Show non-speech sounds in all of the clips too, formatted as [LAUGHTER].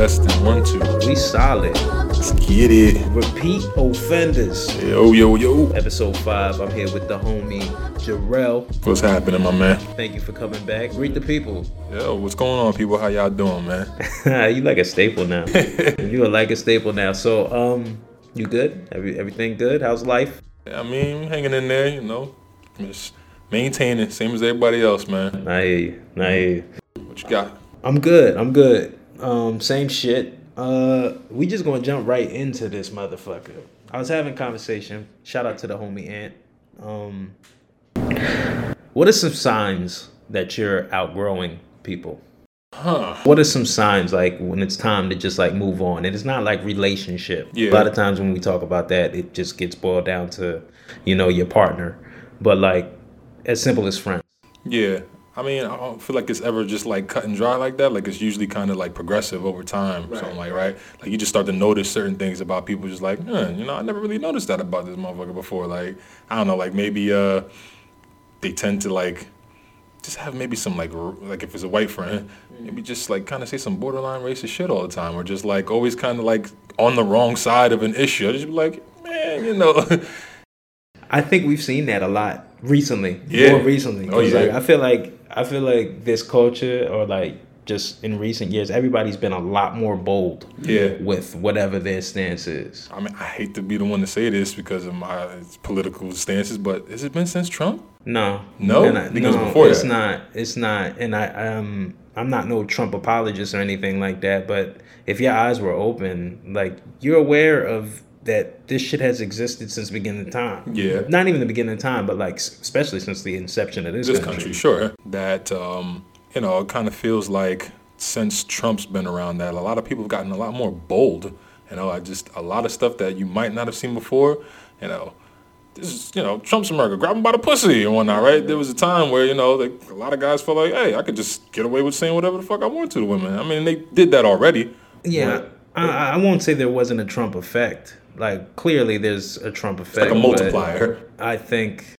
check. Testing, testing, one, two. We solid. Let's get it. Repeat offenders. Yo, yo, yo. Episode five. I'm here with the homie Jarrell. What's happening, my man? Thank you for coming back. Greet the people. Yo, what's going on, people? How y'all doing, man? [LAUGHS] you like a staple now. [LAUGHS] you are like a staple now. So, um, you good? Every, everything good? How's life? I mean, hanging in there, you know, just maintaining, same as everybody else, man. I hear you. I hear you. What you got? I'm good. I'm good. Um, same shit. Uh, we just gonna jump right into this motherfucker. I was having conversation. Shout out to the homie Ant. Um, what are some signs that you're outgrowing people? Huh? What are some signs like when it's time to just like move on? And it's not like relationship. Yeah. A lot of times when we talk about that, it just gets boiled down to, you know, your partner. But like as simple as friends. Yeah. I mean, I don't feel like it's ever just like cut and dry like that. Like it's usually kind of like progressive over time. Something like right. Like you just start to notice certain things about people. Just like, hmm, you know, I never really noticed that about this motherfucker before. Like, I don't know. Like maybe uh, they tend to like just have maybe some like r- like if it's a white friend, maybe just like kind of say some borderline racist shit all the time, or just like always kind of like on the wrong side of an issue. I just be like, man, you know. I think we've seen that a lot recently. Yeah. More recently. Oh, 'Cause, yeah. Like, I feel like I feel like this culture or like just in recent years, everybody's been a lot more bold Yeah. with whatever their stance is. I mean, I hate to be the one to say this because of my political stances, but has it been since Trump? No. No? And I- I think it was no, before it's that. not. It's not. And I um I'm not no Trump apologist or anything like that, but if your eyes were open, like you're aware of that this shit has existed since the beginning of time. Yeah. Not even the beginning of time, but like especially since the inception of this, This country. country, sure. That um, you know, it kind of feels like since Trump's been around, that a lot of people have gotten a lot more bold. You know, I just a lot of stuff that you might not have seen before. You know, this is you know Trump's America, grab him by the pussy and whatnot, right? There was a time where you know like, a lot of guys felt like, hey, I could just get away with saying whatever the fuck I want to the women. I mean, they did that already. Yeah, I, I won't say there wasn't a Trump effect. Like clearly, there's a Trump effect. like a multiplier. I think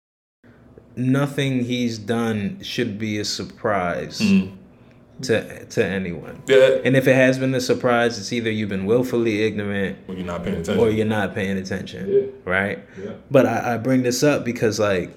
nothing he's done should be a surprise hmm. to to anyone. Yeah, And if it has been a surprise, it's either you've been willfully ignorant when you're not paying attention. or you're not paying attention, Yeah. right? Yeah. But I, I bring this up because like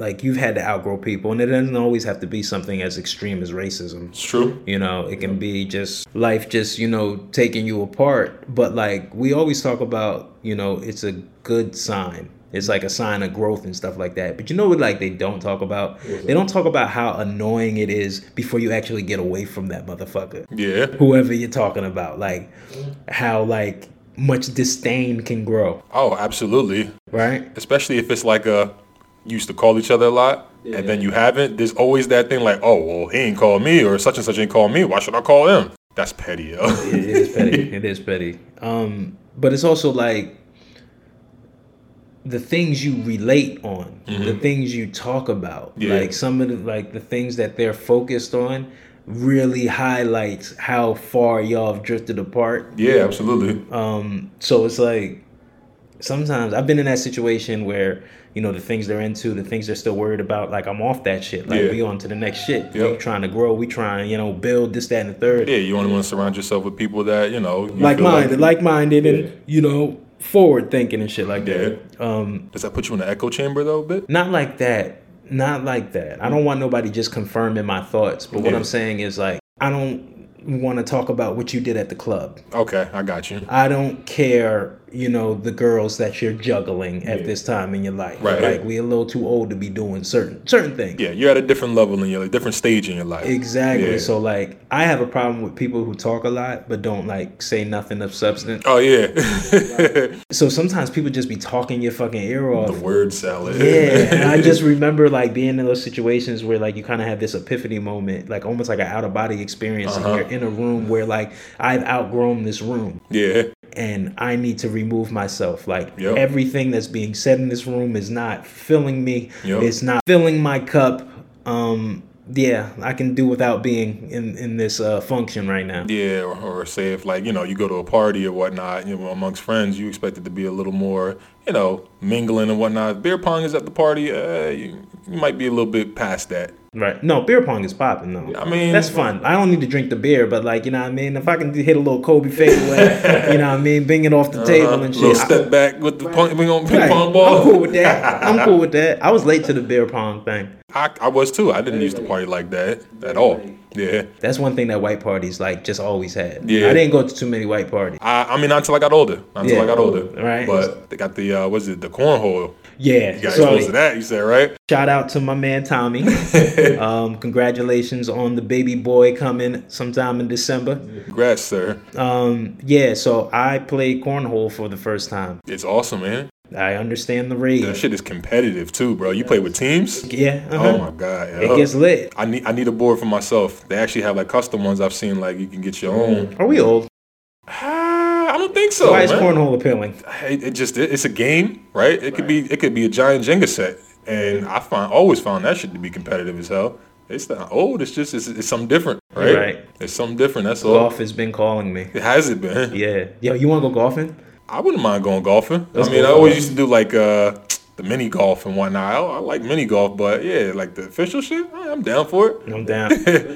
like you've had to outgrow people, and it doesn't always have to be something as extreme as racism. It's true. You know, it can be just life just, you know, taking you apart. But like we always talk about, you know, it's a good sign. It's like a sign of growth and stuff like that. But you know what like they don't talk about? They don't talk about how annoying it is before you actually get away from that motherfucker. Yeah. Whoever you're talking about. Like how like much disdain can grow. Oh, absolutely. Right? especially if it's like a used to call each other a lot and then you haven't there's always that thing like oh well he ain't called me or such and such ain't called me why should i call him that's petty yo it is petty. [LAUGHS] It is petty. Um, but it's also like the things you relate on, the things you talk about, Yeah. like some of the like the things that they're focused on, really highlights how far y'all have drifted apart. yeah absolutely Um, so it's like sometimes I've been in that situation where you know the things they're into, the things they're still worried about. Like I'm off that shit. Like Yeah. we on to the next shit. We trying to grow. We trying you know build this, that, and the third yeah you only want to surround yourself with people that you know you like minded, like minded, and you know, forward thinking and shit like Yeah. that. Um, does that put you in the echo chamber though a bit not like that. Not like that. I don't want nobody just confirming my thoughts. But what I'm saying is like I don't want to talk about what you did at the club. okay i got you I don't care, you know, the girls that you're juggling at this time in your life. Right. Like we're a little too old to be doing certain certain things. yeah you're at a different level in your like, different stage in your life Exactly. Yeah. So like I have a problem with people who talk a lot but don't like say nothing of substance. oh yeah [LAUGHS] So sometimes people just be talking your fucking ear off. the word salad Yeah, and I [LAUGHS] just remember like being in those situations where like you kind of have this epiphany moment, like almost like an out of body experience, Uh-huh. and you're in a room where like I've outgrown this room yeah and I need to remove myself. Like Yep. everything that's being said in this room is not filling me. Yep. It's not filling my cup. Um, yeah, I can do without being in in this uh, function right now. Yeah, or, or say if like you know you go to a party or whatnot, you know, amongst friends, you expect it to be a little more you know, mingling and whatnot. Beer pong is at the party. Uh, you, you might be a little bit past that. Right. No, beer pong is popping though. I mean, that's fun. I don't need to drink the beer, but like you know what I mean. If I can hit a little Kobe fadeaway, you know what I mean, bring it off the table and shit. Little step I, back with the pong, we on ping right. pong ball. I'm cool with that. I'm cool with that. I was late to the beer pong thing. I, I was too. I didn't used to party like that at all. Yeah. That's one thing that white parties like just always had. Yeah. I didn't go to too many white parties. I, I mean, not until I got older. Not until Yeah. I got older. Right. But they got the uh, it? The cornhole. Yeah. You got so exposed to that. You said right? shout out to my man Tommy. [LAUGHS] um, congratulations on the baby boy coming sometime in December. Congrats, sir. Um, yeah. So I played cornhole for the first time. It's awesome, man. I understand the rage. That shit is competitive too, bro. You play with teams. Yeah. Oh Uh-huh. my god. it gets lit. I need I need a board for myself. They actually have like custom ones. I've seen like you can get your own. Are we old? Don't think so. Why is man. cornhole appealing? It, it just it, it's a game, right? It could be it could be a giant Jenga set, and I find always found that shit to be competitive as hell. It's not old. It's just it's, it's something different, right? Right. It's something different. That's all. Golf has been calling me. It has it been. Yeah. Yo, you want to go golfing? I wouldn't mind going golfing. Let's I mean, I always golfing. used to do like uh, the mini golf and whatnot. I, I like mini golf, but yeah, like the official shit, eh, I'm down for it. I'm down.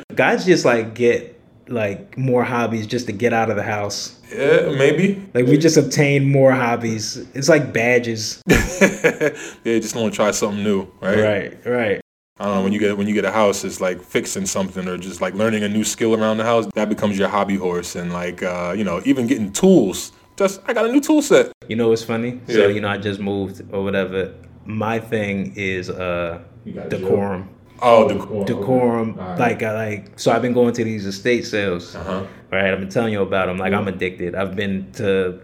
[LAUGHS] Guys just like get like more hobbies just to get out of the house. Yeah, maybe. Like we just obtain more hobbies. It's like badges. [LAUGHS] yeah, just want to try something new, right? Right, right. I don't know when you get when you get a house, it's like fixing something or just like learning a new skill around the house. That becomes your hobby horse, and like uh, you know, even getting tools. Just I got a new tool set. You know what's funny? So Yeah. you know I just moved or whatever. My thing is uh decorum. Oh, Decorum, Alright. like I like. So I've been going to these estate sales. uh-huh. Right, I've been telling you about them. Like I'm addicted. I've been to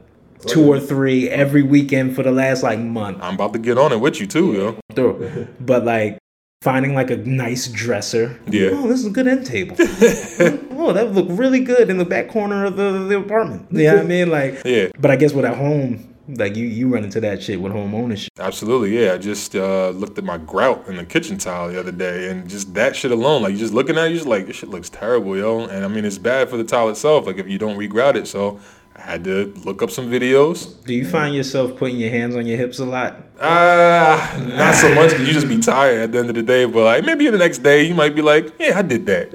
two or three every weekend for the last like month I'm about to get on it with you too, yo. [LAUGHS] through. But like finding like a nice dresser. Yeah. Oh, this is a good end table. [LAUGHS] oh, that would look really good in the back corner of the, the apartment. You know what I [LAUGHS] mean? Like, Yeah, but I guess with at home, like you you run into that shit with home ownership. absolutely. Yeah, I just uh, looked at my grout in the kitchen tile the other day, and just that shit alone, like you're just looking at it, you just like this shit looks terrible, yo. And I mean, it's bad for the tile itself, like if you don't regrout it. So I had to look up some videos. Do you find yourself putting your hands on your hips a lot? Ah, not so much because you just be tired at the end of the day. But like maybe the next day you might be like, yeah, I did that.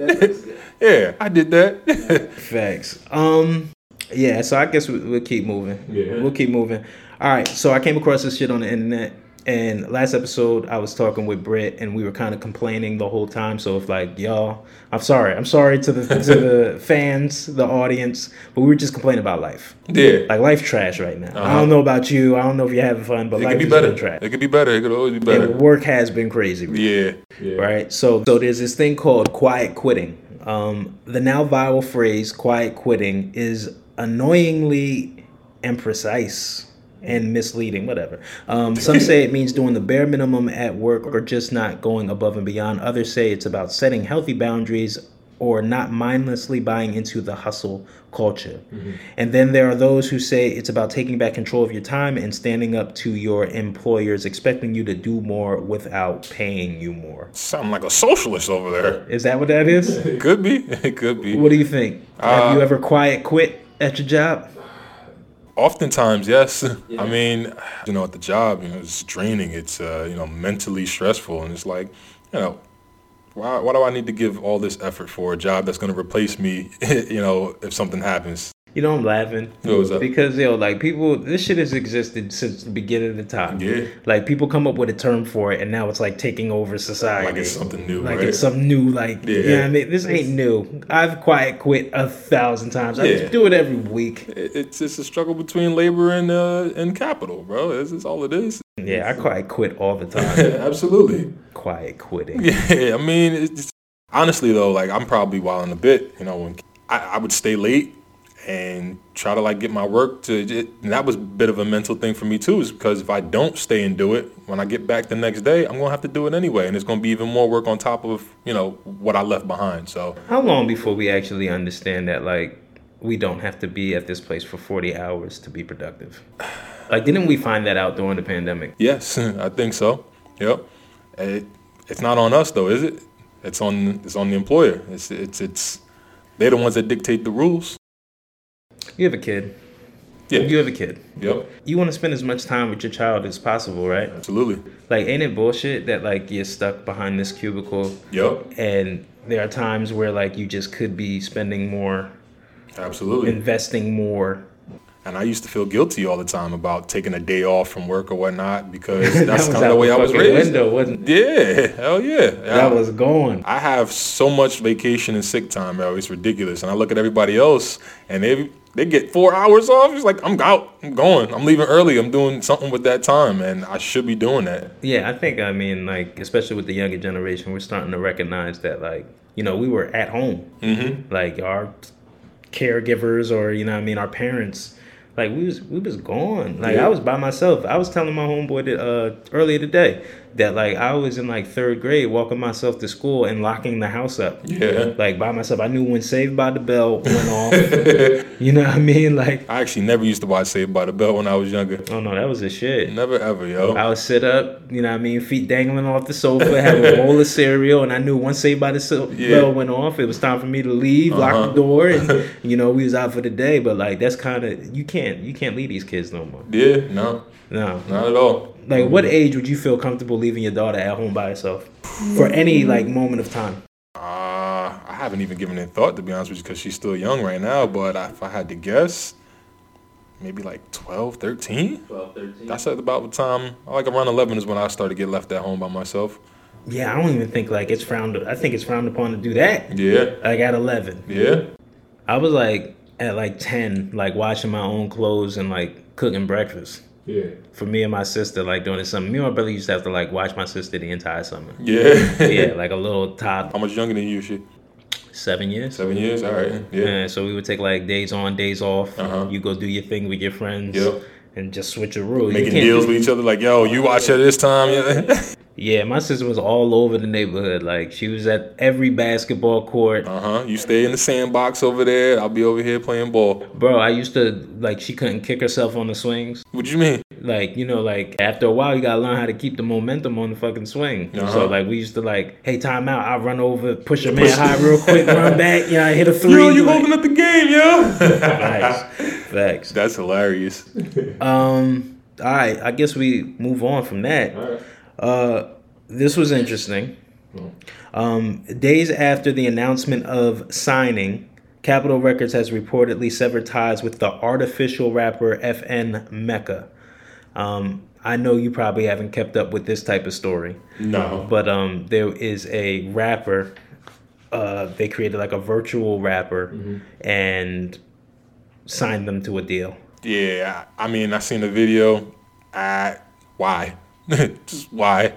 [LAUGHS] yeah, I did that. [LAUGHS] Facts. Um, yeah. So I guess we, we'll keep moving. Yeah. We'll keep moving. All right. So I came across this shit on the internet, and last episode I was talking with Britt, and we were kind of complaining the whole time. So if like y'all, I'm sorry. I'm sorry to the to the [LAUGHS] fans, the audience, but we were just complaining about life. yeah, Like life trash right now. I Uh-huh. don't know about you. I don't know if you're having fun, but it life could be better. trash. It could be better. It could always be And better. work has been crazy. Yeah, Yeah. right? So, so there's this thing called quiet quitting. Um, the now viral phrase "quiet quitting" is annoyingly imprecise and misleading. Whatever. Um, some say it means doing the bare minimum at work or just not going above and beyond. Others say it's about setting healthy boundaries or not mindlessly buying into the hustle culture. And then there are those who say it's about taking back control of your time and standing up to your employers, expecting you to do more without paying you more. sounding like a socialist over there. Is that what that is? It [LAUGHS] could be. It [LAUGHS] could be. What do you think? Have Uh, you ever quiet quit at your job? Oftentimes, yes. [LAUGHS] I mean, you know, at the job, you know, it's draining. It's uh, you know, mentally stressful, and it's like, you know, why why do I need to give all this effort for a job that's going to replace me? [LAUGHS] you know, if something happens. You know I'm laughing What was that? because yo, like people, this shit has existed since the beginning of the time. Yeah. Like people come up with a term for it, and now it's like taking over society. Like it's something new, Like right? it's something new. Like yeah, you know I mean, this ain't new. I've quiet quit a thousand times. I Yeah. just do it every week. It's it's a struggle between labor and uh, and capital, bro. That's, that's all it is. Yeah, I quiet quit all the time. [LAUGHS] Absolutely. quiet quitting. [LAUGHS] Yeah, I mean, it's, honestly though, like I'm probably wilding a bit. You know, when I, I would stay late and try to like get my work to. It, and that was a bit of a mental thing for me too, is because if I don't stay and do it, when I get back the next day, I'm gonna have to do it anyway, and it's gonna be even more work on top of you know what I left behind. So How long before we actually understand that like we don't have to be at this place for 40 hours to be productive? Like didn't we find that out during the pandemic? yes, [LAUGHS] I think so. Yep. It, it's not on us though, is it? It's on it's on the employer. It's it's it's they're the ones that dictate the rules. You have a kid. Yeah. You have a kid. Yep. You want to spend as much time with your child as possible, right? Absolutely. Like, ain't it bullshit that like you're stuck behind this cubicle Yep. and there are times where like you just could be spending more, Absolutely. investing more. And I used to feel guilty all the time about taking a day off from work or whatnot because [LAUGHS] that's kind of the way I was raised. Window, wasn't it? Yeah, hell yeah. That was going. I have so much vacation and sick time, yo. It's ridiculous. And I look at everybody else, and they they get four hours off. It's like I'm out. I'm going. I'm leaving early. I'm doing something with that time, and I should be doing that. Yeah, I think I mean like especially with the younger generation, we're starting to recognize that like you know we were at home, mm-hmm. like our caregivers or you know what I mean our parents. Like we was we was gone. Like Yeah. I was by myself. I was telling my homeboy that, uh, earlier today that like I was in like third grade walking myself to school and locking the house up. Yeah. Like by myself. I knew when Saved by the Bell went off. [LAUGHS] you know what I mean? Like I actually never used to watch Saved by the Bell when I was younger. oh no, that was a shit. Never ever, yo. I would sit up, you know what I mean, feet dangling off the sofa, have a bowl of cereal, and I knew once Saved by the Yeah. Bell went off, it was time for me to leave, lock Uh-huh. the door, and [LAUGHS] you know we was out for the day. But like that's kind of you can't you can't leave these kids no more. Yeah, no, No, not at all. Like what age would you feel comfortable leaving your daughter at home by herself for any like moment of time? Uh, I haven't even given it thought to be honest with you because she's still young right now. But if I had to guess, maybe like 12, 13. 12, 13. That's at about the time. Like around 11 is when I started to get left at home by myself. Yeah, I don't even think like it's frowned. I think it's frowned upon to do that. Yeah, Like at eleven. yeah. I was like at like ten, like washing my own clothes and like cooking breakfast. Yeah. For me and my sister, like doing it summer. Me and my brother used to have to like watch my sister the entire summer. Yeah. yeah, like a little top How much younger than you? She seven years. seven years. All right. Yeah. Yeah, so we would take like days on, days off. Uh-huh. You go do your thing with your friends. Yep. And just switch a rule. Making deals do- with each other, like, yo, you watch her this time. [LAUGHS] Yeah. My sister was all over the neighborhood. Like she was at every basketball court. Uh huh. You stay in the sandbox over there. I'll be over here playing ball. Bro, I used to like she couldn't kick herself on the swings. What you mean? Like, you know, like after a while you gotta learn how to keep the momentum on the fucking swing. Uh-huh. So like we used to like, hey, time out, I run over, push a man high real quick, [LAUGHS] run back, you know, I hit a three. Yo, you like, open up the game, yo. Facts. Facts. That's hilarious. Um, all right, I guess we move on from that. Uh, this was interesting. Um, days after the announcement of signing, Capitol Records has reportedly severed ties with the artificial rapper FN Meka. Um, I know you probably haven't kept up with this type of story, No. but um, there is a rapper. Uh, they created like a virtual rapper and signed them to a deal. Yeah, I mean, I seen the video. I why? [LAUGHS] Just why?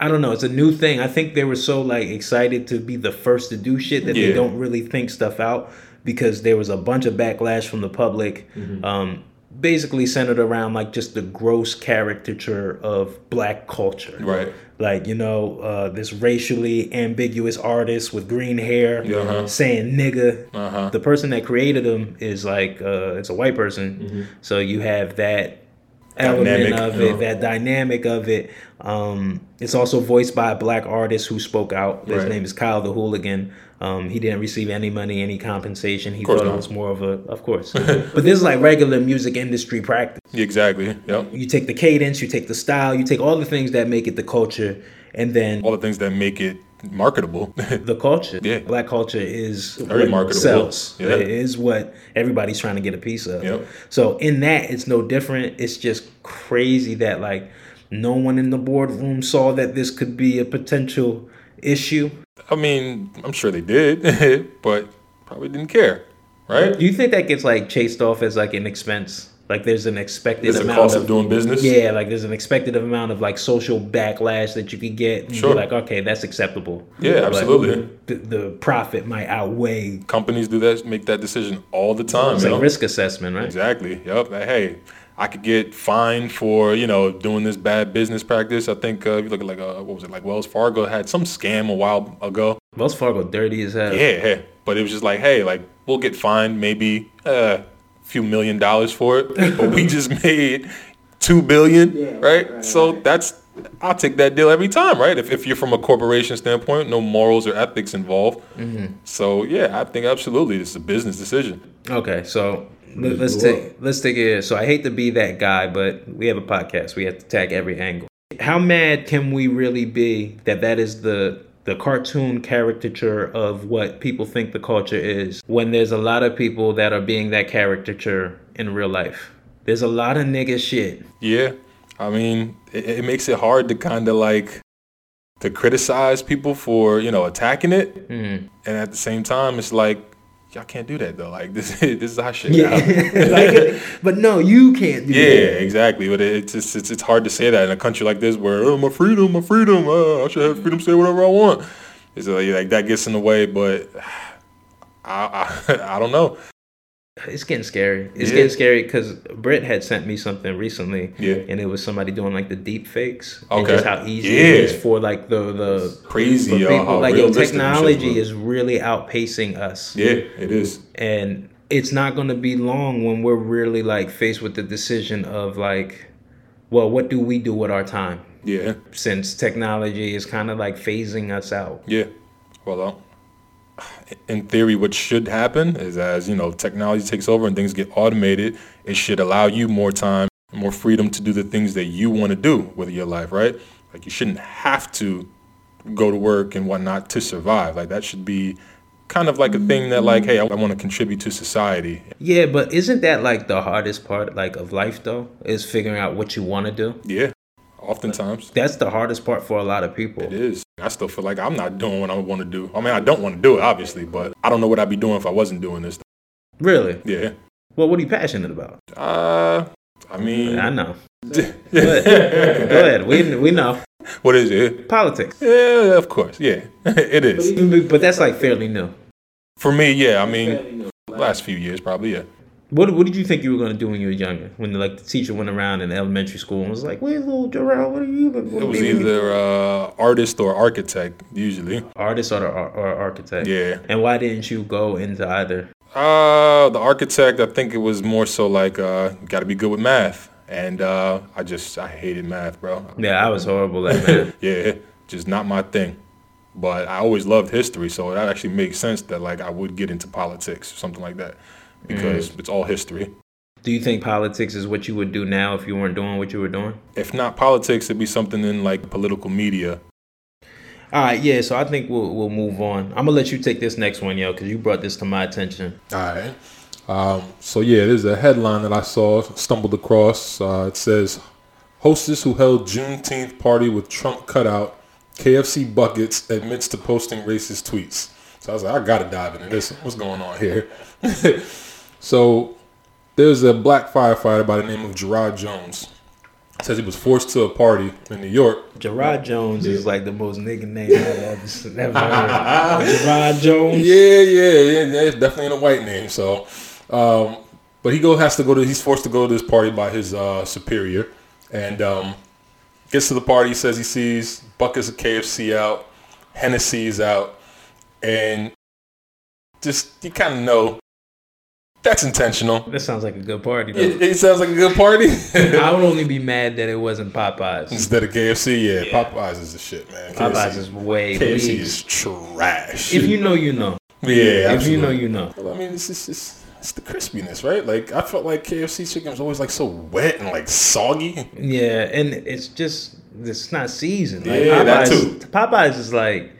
I don't know. It's a new thing. I think they were so like excited to be the first to do shit that they don't really think stuff out because there was a bunch of backlash from the public, um, basically centered around like just the gross caricature of black culture. Right. Like you know, uh, this racially ambiguous artist with green hair Uh-huh. saying "nigga." Uh-huh. The person that created him is like uh, it's a white person, so you have that element. Dynamic, of it, that dynamic of it. Um, it's also voiced by a black artist who spoke out. His Right. name is Kyle the Hooligan. Um, he didn't receive any money, any compensation. He thought it was more of a, of course. [LAUGHS] but this is like regular music industry practice. Exactly. Yep. You take the cadence, you take the style, you take all the things that make it the culture, and then All the things that make it marketable. the culture. Yeah. Black culture is Very what marketable. sells. Yeah. It is what everybody's trying to get a piece of. Yep. So in that, it's no different. It's just crazy that like no one in the boardroom saw that this could be a potential issue. I mean, I'm sure they did, [LAUGHS] but probably didn't care, right? Do you think that gets like chased off as like an expense? Like there's an expected a amount cost of, of doing business. Yeah, like there's an expected amount of like social backlash that you could get. Sure. Like, okay, that's acceptable. Yeah, But absolutely. The, the profit might outweigh. Companies do that, make that decision all the time. It's like know? risk assessment, right? Exactly. Yep. Like, hey, I could get fined for you know doing this bad business practice. I think uh, if you look at like uh, what was it like Wells Fargo had some scam a while ago. Wells Fargo dirty as hell. Yeah, yeah. But it was just like, hey, like we'll get fined maybe uh, a few million dollars for it, [LAUGHS] but we just made two billion, right? So that's I'll take that deal every time, right? If, if you're from a corporation standpoint, no morals or ethics involved. Mm-hmm. So yeah, I think absolutely it's a business decision. Okay, so Let, us take let's take it. So I hate to be that guy, but we have a podcast. We have to attack every angle. How mad can we really be that that is the the cartoon caricature of what people think the culture is when there's a lot of people that are being that caricature in real life. There's a lot of nigga shit. Yeah. I mean, it, it makes it hard to kind of like to criticize people for, you know, attacking it. Mm-hmm. And at the same time, it's like y'all can't do that though. Like [LAUGHS] this, this is our shit. Yeah, [LAUGHS] like, but no, you can't. yeah, that. Yeah, exactly. But it's, it's it's it's hard to say that in a country like this where oh my freedom, my freedom, uh, I should have freedom to say whatever I want. It's like, like that gets in the way, but [SIGHS] I I, [LAUGHS] I don't know. It's getting scary. It's yeah. getting scary because Britt had sent me something recently, yeah, and it was somebody doing like the deep fakes, okay. and just how easy yeah. it is for like the the crazy for people. like technology is really outpacing us. Yeah, it is, and it's not going to be long when we're really like faced with the decision of like, well, what do we do with our time? Yeah, since technology is kind of like phasing us out. Yeah, well, in theory, what should happen is as you know technology takes over and things get automated, it should allow you more time, more freedom to do the things that you want to do with your life, right? Like you shouldn't have to go to work and whatnot to survive. Like that should be kind of like a thing that like, hey, I, I want to contribute to society. Yeah, but isn't that like the hardest part like of life though? Is figuring out what you want to do? Yeah. Oftentimes. That's the hardest part for a lot of people. It is. I still feel like I'm not doing what I want to do. I mean, I don't want to do it, obviously, but I don't know what I'd be doing if I wasn't doing this. Really? Yeah. Well, what are you passionate about? Uh, I mean, I know. [LAUGHS] Go ahead. Go ahead. We we know. What is it? Politics. Yeah, of course. Yeah, [LAUGHS] it is. But that's like fairly new. For me, yeah. I mean, last few years, probably, yeah. What What did you think you were going to do when you were younger? When like the teacher went around in elementary school and was like, "Where's little Jarrell? What are you?" What it was either uh, artist or architect usually. Artist or, or architect. Yeah. And why didn't you go into either? Uh, the architect. I think it was more so like, uh, got to be good with math, and uh, I just I hated math, bro. Yeah, I was horrible at math. [LAUGHS] yeah, just not my thing. But I always loved history, so it actually makes sense that like I would get into politics or something like that because mm. it's all history. Do you think politics is what you would do now if you weren't doing what you were doing? If not politics, it'd be something in like political media. All right, yeah. So I think we'll we'll move on. I'm gonna let you take this next one, yo, because you brought this to my attention. All right. Um, so yeah, there's a headline that I saw stumbled across. Uh, it says, "Hostess who held Juneteenth party with Trump cutout, KFC buckets admits to posting racist tweets." So I was like, I gotta dive into this. What's going on here? [LAUGHS] So there's a black firefighter by the name of Gerard Jones. Says he was forced to a party in New York. Gerard Jones is like the most nigga name I've ever, heard. [LAUGHS] Gerard Jones. Yeah, yeah, yeah, yeah. It's definitely a white name. So, um, but he go has to go to. He's forced to go to this party by his uh, superior, and um, gets to the party. Says he sees buckets of KFC out, Hennessy's out, and just you kind of know that's intentional. That sounds like a good party. It, it, sounds like a good party. [LAUGHS] I would [LAUGHS] only be mad that it wasn't Popeyes instead of KFC. Yeah, yeah. Popeyes is the shit, man. Popeyes KFC, is way. KFC is trash. If you know, you know. [LAUGHS] Yeah, if absolutely. you know, you know. Well, I mean, it's just it's, it's the crispiness, right? Like I felt like KFC chicken was always like so wet and like soggy. Yeah, and it's just it's not seasoned. Like, yeah, Popeyes, that too. Popeyes is like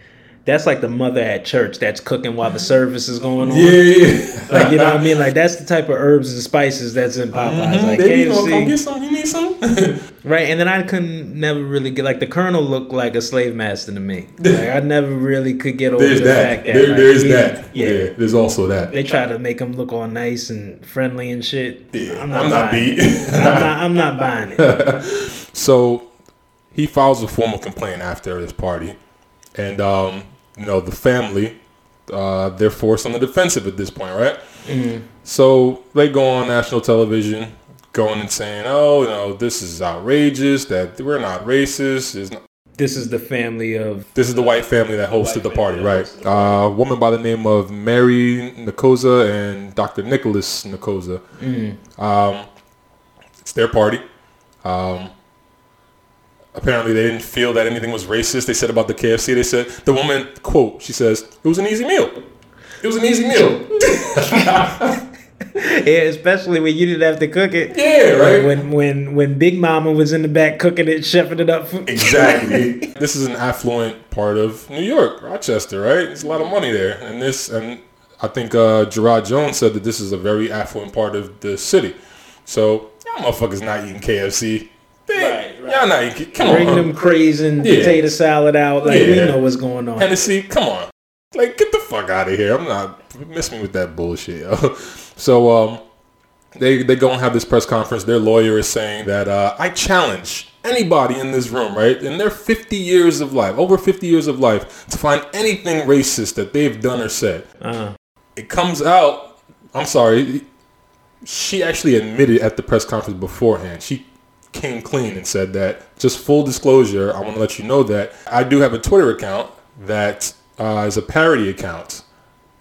that's like the mother at church that's cooking while the service is going on. Yeah, like you know what I mean. Like that's the type of herbs and spices that's in Popeyes. Mm-hmm. Like KFC, you come get some. You need some. [LAUGHS] right, and then I couldn't never really get like the Colonel looked like a slave master to me. Like I never really could get over there's the that. fact that there, like, there's that. Yeah. yeah. there's also that. They try to make him look all nice and friendly and shit. Yeah, I'm not, I'm not beat. I'm not. I'm not buying it. [LAUGHS] so he files a formal complaint after this party, and um, you know, the family, uh, they're forced on the defensive at this point, right? Mm-hmm. So they go on national television, going and saying, "Oh, you know, this is outrageous. That we're not racist." This is the family of. This is the white family that hosted the party, right? Uh, a woman by the name of Mary Nicosia and Dr. Nicholas Nicosia. Mm-hmm. Um, it's their party. Um, apparently they didn't feel that anything was racist. They said about the KFC. They said the woman quote. She says it was an easy meal. It was an easy meal. [LAUGHS] yeah, especially when you didn't have to cook it. Yeah, right. When when when Big Mama was in the back cooking it, chefing it up. For- [LAUGHS] Exactly. this is an affluent part of New York, Rochester, right? There's a lot of money there, and this, and I think uh, Gerard Jones said that this is a very affluent part of the city. So y'all motherfuckers not eating KFC. They- Right, right. Y'all not eating. Come Bring on, them craising Yeah. potato salad out. Like we know what's going on. Hennessy. Come on, like get the fuck out of here. I'm not miss me with that bullshit. Yo. [LAUGHS] So um, they they go and have this press conference. Their lawyer is saying that uh, I challenge anybody in this room, right, in their 50 years of life, over 50 years of life, to find anything racist that they've done or said. Uh, It comes out. I'm sorry. She actually admitted at the press conference beforehand. She came clean and said that just full disclosure. I want to let you know that I do have a Twitter account that uh, is a parody account,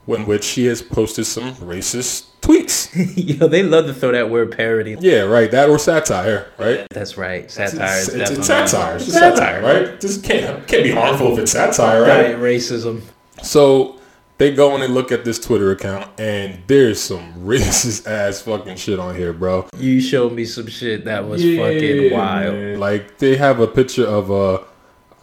in which she has posted some racist tweets. [LAUGHS] yo, they love to throw that word parody. Yeah, right. That or satire, right? That's right. Satire It's, is it's, it's satire. It's satire, right? This can't can't be harmful if it's satire, right? Diet racism. So they go and they look at this Twitter account, and there's some [LAUGHS] racist ass fucking shit on here, bro. You showed me some shit that was fucking wild. man. Like they have a picture of a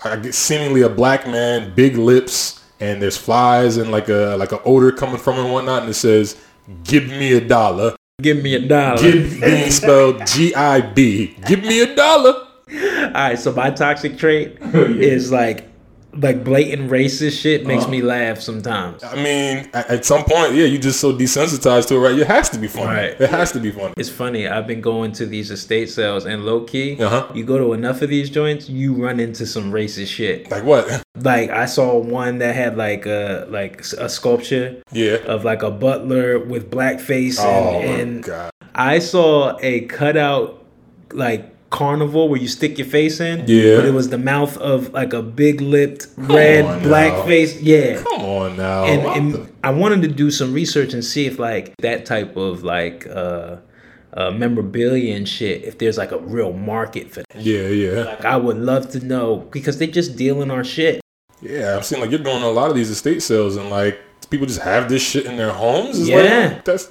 I guess seemingly a black man, big lips, and there's flies and like a like an odor coming from him and whatnot, and it says, "Give me a dollar." Give me a dollar. Give being spelled [LAUGHS] G I B. Give me a dollar. All right, so my toxic trait [LAUGHS] is like like blatant racist shit makes me laugh sometimes. I mean, at, at some point, yeah, you just so desensitized to it, right? It has to be funny. Right. It has to be funny. It's funny. I've been going to these estate sales and low key, Uh-huh. you go to enough of these joints, you run into some racist shit. Like what? Like I saw one that had like a like a sculpture Yeah. of like a butler with blackface Oh and, and god. I saw a cutout like carnival where you stick your face in. Yeah. But it was the mouth of like a big lipped red black now. face. Yeah. Come on now. And, and the- I wanted to do some research and see if like that type of like uh uh memorabilia and shit, if there's like a real market for that. yeah, yeah. Like I would love to know because they just dealing our shit. Yeah, I'm seeing like you're going to a lot of these estate sales and like people just have this shit in their homes. It's Yeah. like, [LAUGHS] that's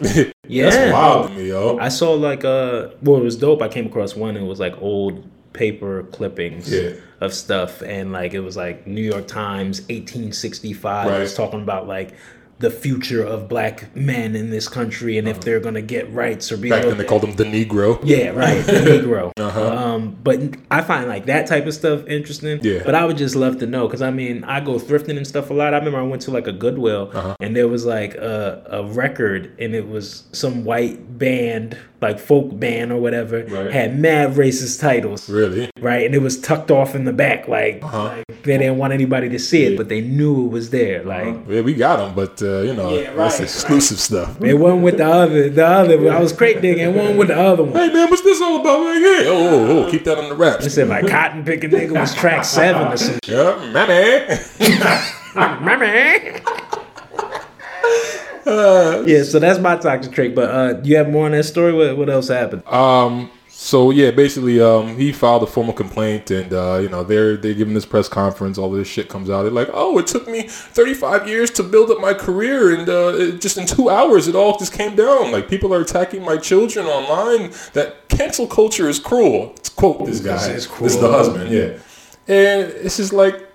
Yeah. that's wild to me, yo. I saw like uh well it was dope. I came across one it was like old paper clippings Yeah. of stuff and like it was like New York Times 1865 Right. it was talking about like the future of black men in this country and if they're gonna get rights or be Uh-huh. Back then they called them the Negro. Yeah, right. The [LAUGHS] Negro. Uh-huh. Um, but I find like that type of stuff interesting. Yeah. But I would just love to know because I mean I go thrifting and stuff a lot. I remember I went to like a Goodwill Uh-huh. and there was like a, a record and it was some white band like folk band or whatever Right. had mad racist titles Really? right and it was tucked off in the back like, Uh-huh. like they didn't want anybody to see it but they knew it was there like Yeah, we got them, but uh, you know, Yeah, that's right, exclusive stuff. it wasn't with the other the other I was crate digging it wasn't with the other one Hey man, what's this all about? Like, hey, oh, oh, oh, keep that on the wraps. said like cotton picking nigga was track seven or some [LAUGHS] Yeah, mammy. [LAUGHS] [LAUGHS] Yeah, so that's my toxic trait. But uh, you have more on that story? What, what else happened? Um. So yeah, basically, um, he filed a formal complaint, and uh, you know, they're they giving this press conference. All this shit comes out. They're like, "Oh, it took me 35 years to build up my career, and uh, it, just in two hours, it all just came down. Like people are attacking my children online. That cancel culture is cruel." Quote this guy. This is This is the husband. Yeah, and it's just like,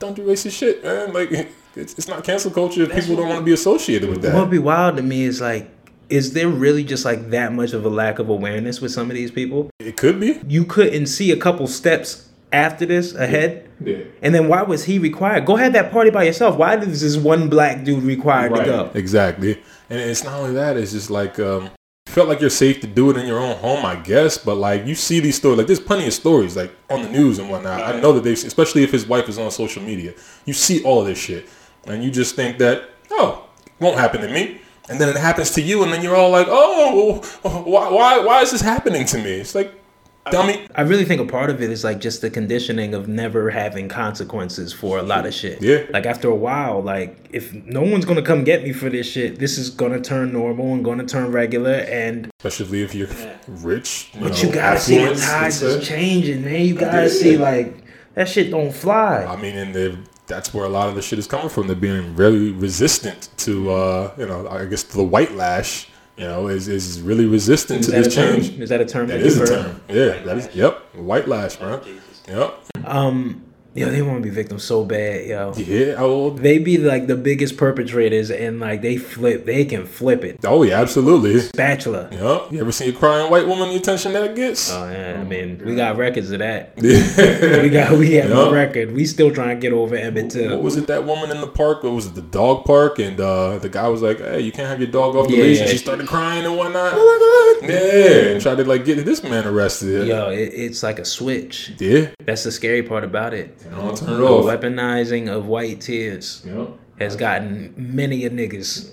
don't do racist shit, man. Like it's, it's not cancel culture if people don't want to be associated with that. What would be wild to me is like, is there really just like that much of a lack of awareness with some of these people? It could be. You couldn't see a couple steps after this ahead. Yeah. And then why was he required? Go have that party by yourself. Why is this one black dude required to go? Exactly. And it's not only that, it's just like um felt like you're safe to do it in your own home, I guess. But like you see these stories, like there's plenty of stories like on the news and whatnot. I know that they, especially if his wife is on social media, you see all of this shit, and you just think that oh, won't happen to me. And then it happens to you, and then you're all like, "Oh, why, why, why is this happening to me?" It's like, dummy. I really think a part of it is like just the conditioning of never having consequences for a lot of shit. Yeah. Like after a while, like if no one's gonna come get me for this shit, this is gonna turn normal and gonna turn regular. And Especially if you're rich. You but know, you gotta see the tides is changing, man. You gotta see like that shit don't fly. I mean, in they're- that's where a lot of the shit is coming from. They're being really resistant to, uh, you know, I guess the white lash you know, is, is really resistant Is to this a term? change. Is that a term? That that is you've a heard? term. Yeah, that is. Yep, white lash, bro. Yep. Um, yo, they want to be victims so bad, yo. Yeah. Oh, They be like the biggest perpetrators, and like they flip, they can flip it. oh yeah, absolutely. Spatula. Yep. You ever seen a crying white woman? The attention that it gets. Oh yeah, I mean, we got records of that. [LAUGHS] Yeah. We got we have Yeah. a record. We still trying to get over Emmett What was it? That woman in the park? What was it the dog park? And uh, the guy was like, "Hey, you can't have your dog off the Yeah. leash." And she started crying and whatnot. Oh my god! Yeah, and tried to like get this man arrested. Yo, it, it's like a switch. Yeah. That's the scary part about it. Turn it The off. weaponizing of white tears Yep. has gotten many a niggas.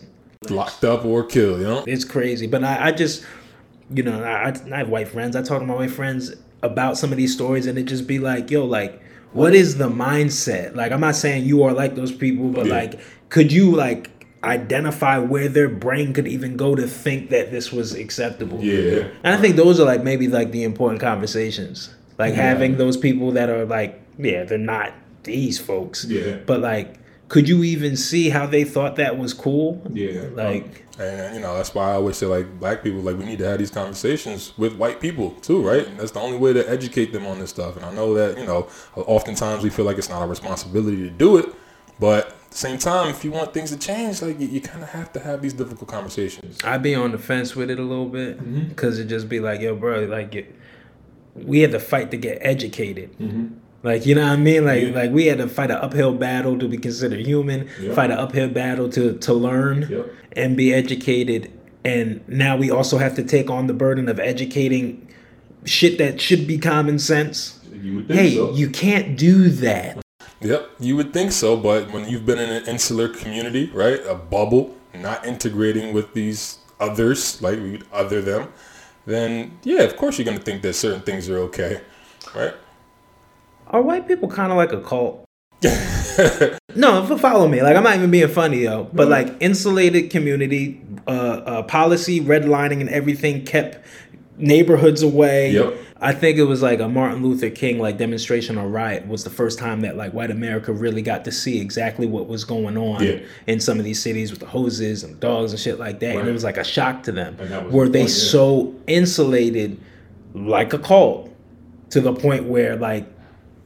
Locked up or killed. You know. It's crazy, but I, I just, you know, I, I have white friends. I talk to my white friends about some of these stories, and it just be like, yo, like, what is the mindset? Like, I'm not saying you are like those people, but Yeah. like, could you like identify where their brain could even go to think that this was acceptable? Yeah. And I think those are like maybe like the important conversations. Like having those people that are like, yeah, they're not these folks. Yeah. But like, could you even see how they thought that was cool? Yeah. Like, And you know that's why I always say like black people like we need to have these conversations with white people too, right? That's the only way to educate them on this stuff. And I know that you know oftentimes we feel like it's not our responsibility to do it, but at the same time, if you want things to change, like you, you kind of have to have these difficult conversations. I'd be on the fence with it a little bit mm-hmm. because it'd just be like, yo, bro, like, it, we had to fight to get educated. Mm-hmm. Like, you know what I mean? Like, Yeah. like we had to fight an uphill battle to be considered human, Yeah. fight an uphill battle to to learn Yep. and be educated. And now we also have to take on the burden of educating shit that should be common sense. You would Hey, you can't do that. Yep, you would think so, but when you've been in an insular community, right, a bubble, not integrating with these others, like we would other them, then yeah, of course you're gonna think that certain things are okay, right? Are white people kind of like a cult? [LAUGHS] no, follow me. Like I'm not even being funny though. But like insulated community, uh, uh, policy, redlining, and everything kept neighborhoods away. Yep. I think it was like a Martin Luther King like demonstration or riot was the first time that like white America really got to see exactly what was going on Yeah. in some of these cities with the hoses and dogs and shit like that. And it was like a shock to them. And that was Were the they point, yeah. so insulated like a cult to the point where like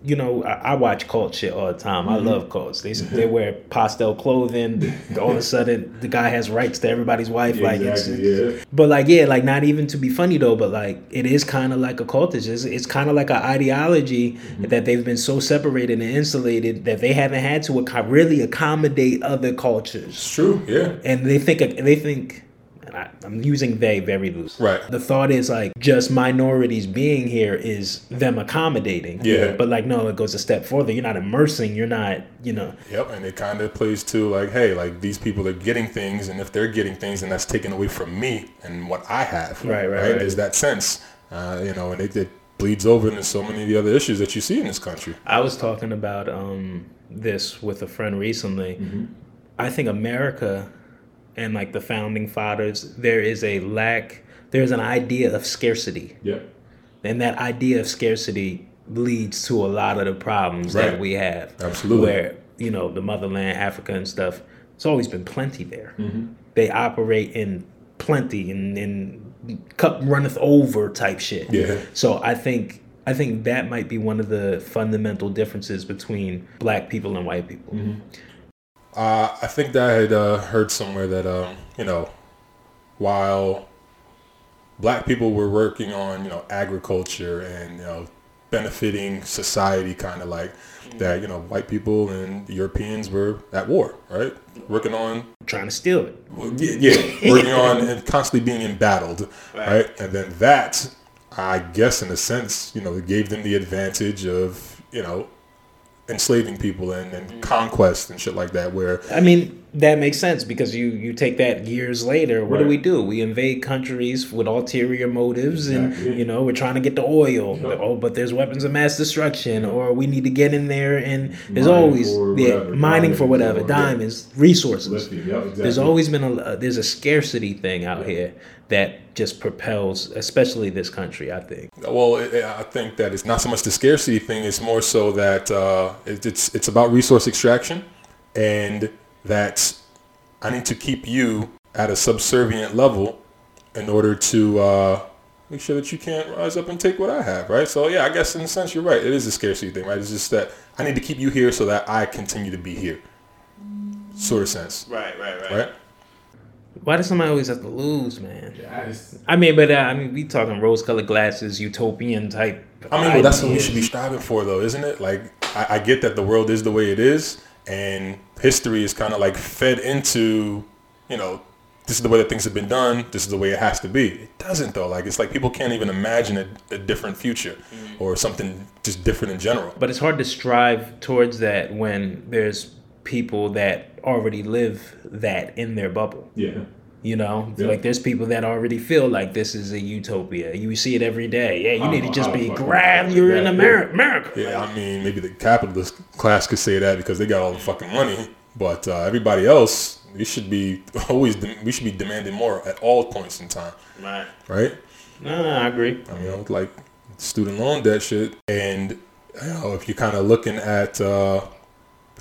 you know, I, I watch cult shit all the time. Mm-hmm. I love cults. They they wear pastel clothing. [LAUGHS] all of a sudden, the guy has rights to everybody's wife. like, it's, yeah. but like, yeah, like not even to be funny though, but like it is kind of like a cultist. It's, it's kind of like an ideology Mm-hmm. that they've been so separated and insulated that they haven't had to acco- really accommodate other cultures. It's true, yeah. And they think they think. I, I'm using they very loose. Right. The thought is like just minorities being here is them accommodating. Yeah. But like no, it goes a step further. You're not immersing. You're not. You know. Yep, and it kind of plays to like, hey, like these people are getting things, and if they're getting things, and that's taken away from me and what I have. Right, right, right. There's that sense, uh, you know, and it, it bleeds over into so many of the other issues that you see in this country. I was talking about um, this with a friend recently. I think America and like the founding fathers, there is a lack, there's an idea of scarcity. Yep. And that idea of scarcity leads to a lot of the problems Right. that we have. Absolutely. Where, you know, the motherland, Africa and stuff, it's always been plenty there. Mm-hmm. They operate in plenty and, and cup runneth over type shit. Yeah. So I think I think that might be one of the fundamental differences between black people and white people. Mm-hmm. Uh, I think that I had uh, heard somewhere that um, you know, while black people were working on you know agriculture and you know benefiting society, kind of like that, you know, white people and Europeans were at war, right? Working on Trying to steal it. Well, yeah, yeah, working on and constantly being embattled, right. And then that, I guess, in a sense, you know, it gave them the advantage of, you know, enslaving people and, and conquest and shit like that. Where I mean, that makes sense because you you take that years later. What do we do? We invade countries with ulterior motives, and Exactly. you know we're trying to get the oil. Oh, but there's weapons of mass destruction, or we need to get in there, and there's Mine always yeah whatever, mining for whatever, or- yeah. diamonds, resources. Lithium, yep, There's always been a there's a scarcity thing out here that just propels, especially this country. I think. Well, it, it- I think that it's not so much the scarcity thing; it's more so that uh, it's it's about resource extraction, and that I need to keep you at a subservient level in order to uh, make sure that you can't rise up and take what I have, right? So yeah, I guess in a sense you're right. It is a scarcity thing, right? It's just that I need to keep you here so that I continue to be here, sort of sense, Right, right, right. right? Why does somebody always have to lose, man? Yeah, I just- I mean, but uh, I mean, we talking rose-colored glasses, utopian type. I mean, well, that's what we should be striving for, though, isn't it? Like, I, I get that the world is the way it is, and history is kind of like fed into, you know, this is the way that things have been done. This is the way it has to be. It doesn't, though. Like, it's like people can't even imagine a, a different future or something just different in general. But it's hard to strive towards that when there's people that already live that in their bubble. yeah. You know, Yeah. like there's people that already feel like this is a utopia. You see it every day. Yeah, you I need to just how be the fuck glad you you're like in that. America. America. Yeah, I mean, maybe the capitalist class could say that because they got all the fucking money, but uh, everybody else, we should be [LAUGHS] always, de- we should be demanding more at all points in time, Right. right? No, no, I agree. I mean, like student loan debt shit. And you know, if you're kind of looking at uh,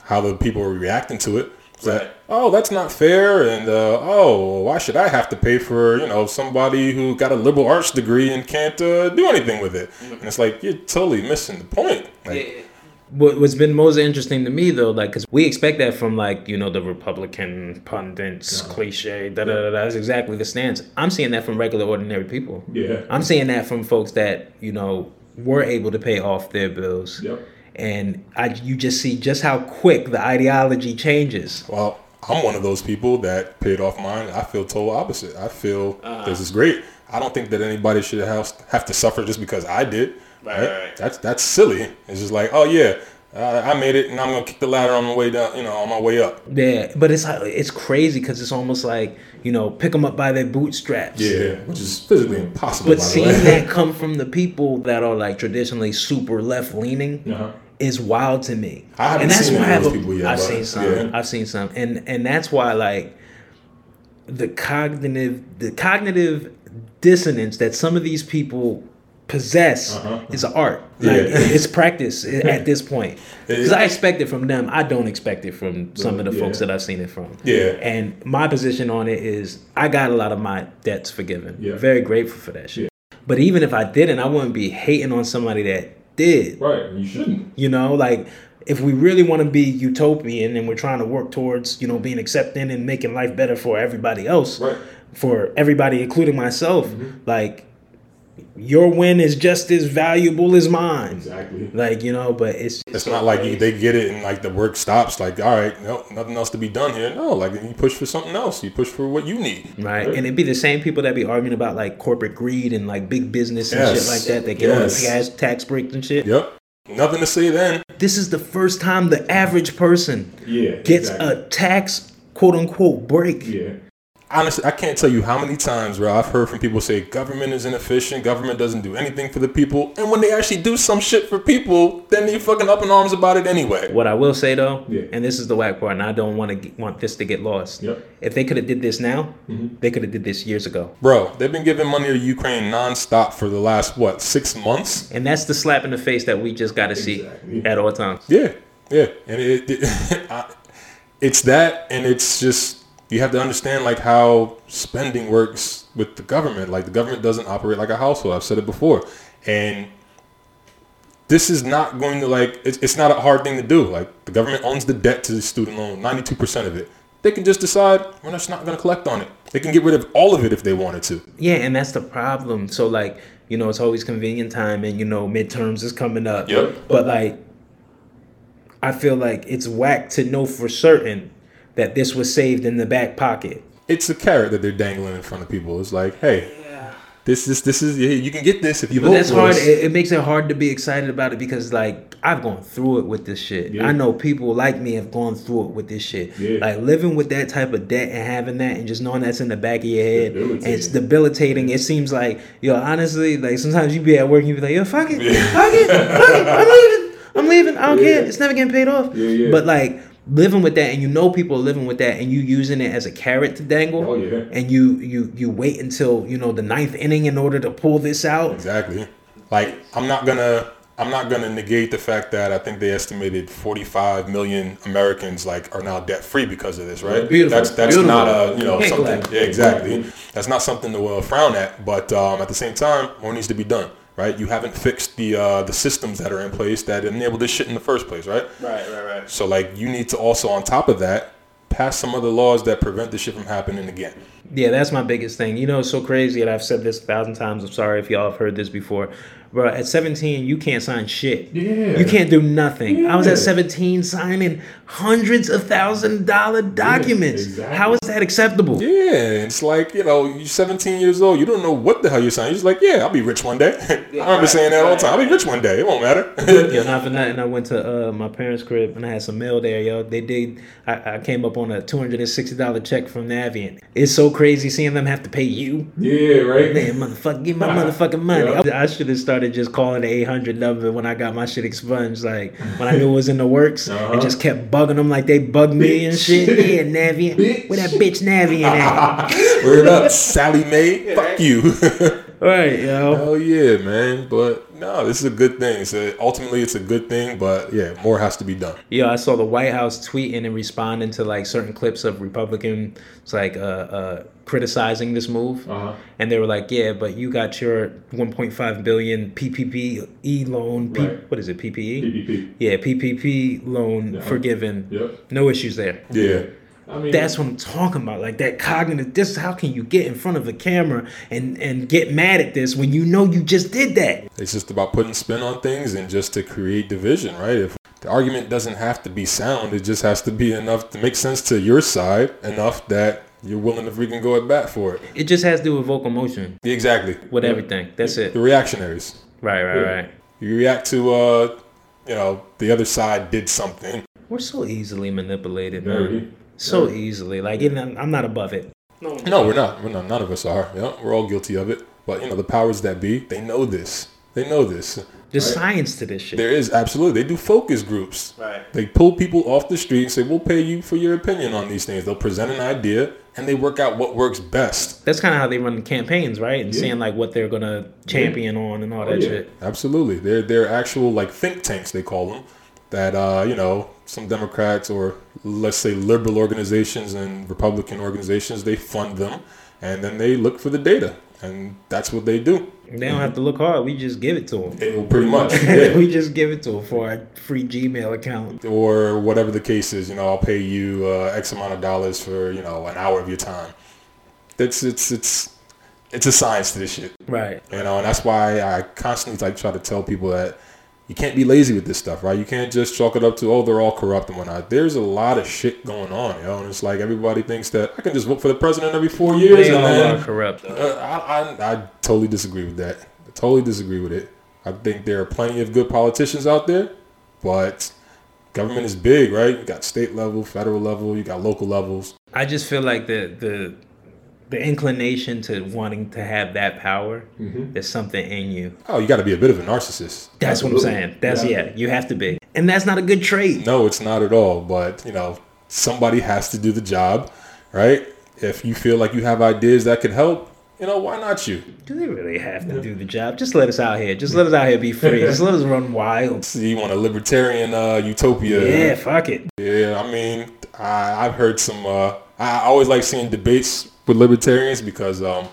how the people are reacting to it, it's Right. that oh, that's not fair, and uh, oh, why should I have to pay for you know somebody who got a liberal arts degree and can't uh, do anything with it? And it's like you're totally missing the point. Like, What, what's been most interesting to me though, like, because we expect that from like you know the Republican pundits, cliche, da da da. da. That's exactly the stance. I'm seeing that from regular, ordinary people. Yeah. I'm seeing that from folks that you know were able to pay off their bills. Yep. And I, you just see just how quick the ideology changes. Well, I'm one of those people that paid off mine. I feel total opposite. I feel this is great. I don't think that anybody should have have to suffer just because I did. Right, right, right. That's that's silly. It's just like, oh yeah, uh, I made it, and I'm gonna kick the ladder on my way down. You know, on my way up. Yeah, but it's it's crazy because it's almost like you know pick them up by their bootstraps. Yeah, which is physically impossible. But by the seeing way. that [LAUGHS] come from the people that are like traditionally super left leaning Uh-huh. Is wild to me. I haven't and that's seen why I have people yet, I've seen some. yeah. I've seen some, and and that's why like the cognitive the cognitive dissonance that some of these people possess Uh-huh. is an art. Like, Yeah. it's [LAUGHS] practice at this point. Because I expect it from them. I don't expect it from some of the Yeah. folks that I've seen it from. Yeah. And my position on it is I got a lot of my debts forgiven. Yeah. Very grateful for that shit. But even if I didn't, I wouldn't be hating on somebody that did. Right. You shouldn't. You know, like if we really want to be utopian and we're trying to work towards, you know, being accepting and making life better for everybody else, Right. for everybody, including myself, mm-hmm. like your win is just as valuable as mine. Exactly. Like, you know, but it's It's not like you, they get it and like the work stops. Like, all right, no, nothing else to be done here. No, like you push for something else. You push for what you need. Right. And it'd be the same people that be arguing about like corporate greed and like big business and shit like that They get all the Yes. tax, tax breaks and shit. Yep. Nothing to say then. This is the first time the average person Yeah. gets exactly. a tax quote unquote break. Yeah. Honestly, I can't tell you how many times, bro, I've heard from people say government is inefficient, government doesn't do anything for the people, and when they actually do some shit for people, then they fucking up in arms about it anyway. What I will say though, Yeah. and this is the whack part, and I don't want to want this to get lost. Yep. If they could have did this now, Mm-hmm. they could have did this years ago. Bro, they've been giving money to Ukraine nonstop for the last what six months? And that's the slap in the face that we just got to see at all times. Yeah, yeah, and it, it [LAUGHS] I, it's that, and it's just you have to understand like how spending works with the government. Like the government doesn't operate like a household. I've said it before, and this is not going to like it's, it's not a hard thing to do. Like the government owns the debt to the student loan, ninety two percent of it. They can just decide we're just not going to collect on it. They can get rid of all of it if they wanted to. Yeah, and that's the problem. So like, you know, it's always convenient time and you know, midterms is coming up. Yep. But like I feel like it's whack to know for certain that this was saved in the back pocket. It's a carrot that they're dangling in front of people. It's like, hey, this is this is you can get this if you But vote that's for hard. It, it makes it hard to be excited about it because like I've gone through it with this shit. Yeah. I know people like me have gone through it with this shit. Yeah. Like living with that type of debt and having that and just knowing that's in the back of your head and it's Debilitating. debilitating. It seems like yo, honestly, like sometimes you be at work and you be like, yo, fuck it, fuck it, fuck it, I'm leaving, I'm leaving. I don't Yeah. care. It's never getting paid off. Yeah, yeah. But like living with that and you know people are living with that and you using it as a carrot to dangle Oh, yeah. and you you you wait until you know the ninth inning in order to pull this out Exactly. Like I'm not gonna I'm not to negate the fact that I think they estimated 45 million Americans like are now debt free because of this, right? Beautiful. That's that's Beautiful. not a you know Can't something. Yeah, exactly. That's not something to uh, frown at. But um, at the same time, more needs to be done, right? You haven't fixed the uh, the systems that are in place that enable this shit in the first place, right? Right, right, right. So like you need to also on top of that pass some other laws that prevent this shit from happening again. Yeah, that's my biggest thing. You know, it's so crazy, and I've said this a thousand times. I'm sorry if y'all have heard this before. Bro, at 17, you can't sign shit. Yeah. You can't do nothing. Yeah. I was at 17 signing hundreds of thousand dollar documents. exactly. How is that acceptable? Yeah, it's like you know you're 17 years old. You don't know what the hell you're saying. You're just like, yeah, I'll be rich one day. [LAUGHS] I remember saying that all the time. I'll be rich one day. It won't matter. Yo, [LAUGHS] not for nothing. I went to uh, my parents' crib and I had some mail there, yo. They did. I, I came up on a two hundred and sixty dollar check from Navient. It's so crazy seeing them have to pay you. Yeah, right. Man, motherfucker, give my motherfucking money. I should have started just calling the 800 number when I got my shit expunged. Like, when I knew it was in the works Uh-huh. and just kept bugging them like they bugged me and shit. Yeah, Navient. Bitch. Where that bitch Navient at? [LAUGHS] Word up, Sallie Mae. Fuck you. [LAUGHS] right, yo. Hell yeah, man. But no, this is a good thing. So ultimately, it's a good thing. But yeah, more has to be done. Yeah, I saw the White House tweeting and responding to like certain clips of Republicans like uh, uh, criticizing this move. Uh-huh. And they were like, yeah, but you got your 1.5 billion PPP E loan. P- Right. What is it, PPE? PPP. Yeah, PPP loan Yeah. forgiven. Yep. No issues there. Yeah. I mean, That's what I'm talking about. Like that cognitive. This is how can you get in front of a camera and and get mad at this when you know you just did that? It's just about putting spin on things and just to create division, right? If the argument doesn't have to be sound, it just has to be enough to make sense to your side, enough that you're willing to freaking go at bat for it. It just has to do with vocal motion Exactly. with everything. That's it. The reactionaries. Right, right, Yeah. right. You react to, uh, you know, the other side did something. We're so easily manipulated, man. Very. So easily. Like, and I'm I'm not above it. No, we're not. We're not. None of us are. Yeah, we're all guilty of it. But you know, the powers that be, they know this. They know this. There's science to this shit. There is absolutely. They do focus groups. Right. They pull people off the street and say, "We'll pay you for your opinion on these things." They'll present an idea and they work out what works best. That's kind of how they run campaigns, right? And Yeah. seeing like what they're gonna champion on and all that yeah. shit. Absolutely. They're they're actual like think tanks they call them that uh, you know, some Democrats or let's say liberal organizations and Republican organizations, they fund them and then they look for the data and that's what they do. They don't have to look hard. We just give it to them. It, pretty much. [LAUGHS] Yeah. we just give it to them for our free Gmail account. or whatever the case is, you know, I'll pay you uh, X amount of dollars for, you know, an hour of your time. It's it's it's it's a science to this shit. Right. You know, and that's why I constantly like try to tell people that you can't be lazy with this stuff, right? You can't just chalk it up to oh they're all corrupt and whatnot. There's a lot of shit going on, you know, and it's like everybody thinks that I can just vote for the president every four years They and all then are corrupt. uh, I, I I totally disagree with that. I totally disagree with it. I think there are plenty of good politicians out there, but government is big, right? You got state level, federal level, you got local levels. I just feel like the the the inclination to wanting to have that power there's something in you. Oh, you got to be a bit of a narcissist. That's what I'm saying. That's Yeah. yeah, you have to be. And that's not a good trait. No, it's not at all. But you know, somebody has to do the job, right? If you feel like you have ideas that could help, you know, why not you? Do they really have to do the job? Just let us out here. Just let us out here be free. Just let us run wild. [LAUGHS] So you want a libertarian uh, utopia? Yeah, fuck it. Yeah, I mean, I, I've heard some. Uh, I always like seeing debates with libertarians because um,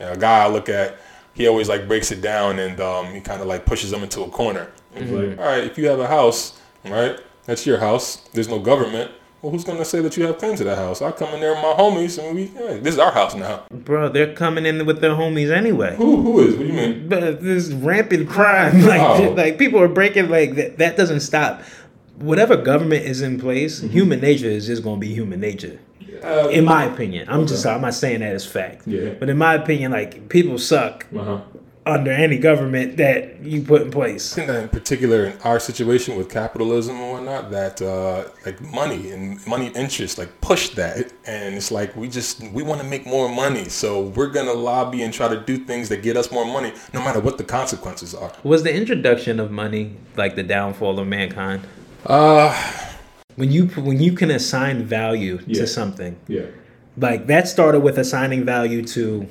you know, a guy I look at, he always like breaks it down and um, he kind of like pushes them into a corner. He's like, all right, if you have a house, right, that's your house. There's no government. Well, who's gonna say that you have claim to that house? I come in there with my homies and we, hey, this is our house now. Bro, they're coming in with their homies anyway. Who, who is? What do you mean? But this rampant crime, [LAUGHS] like Oh. [LAUGHS] like people are breaking like that. That doesn't stop. Whatever government is in place, human nature is just gonna be human nature. Uh, In my opinion, I'm just I'm not saying that as fact. Yeah. But in my opinion, like people suck uh-huh. under any government that you put in place. I think that in particular in our situation with capitalism and whatnot, that uh, like money and money interest like push that, and it's like we just we want to make more money, so we're gonna lobby and try to do things that get us more money, no matter what the consequences are. Was the introduction of money like the downfall of mankind? Uh, When you when you can assign value Yeah. to something, Yeah. like that started with assigning value to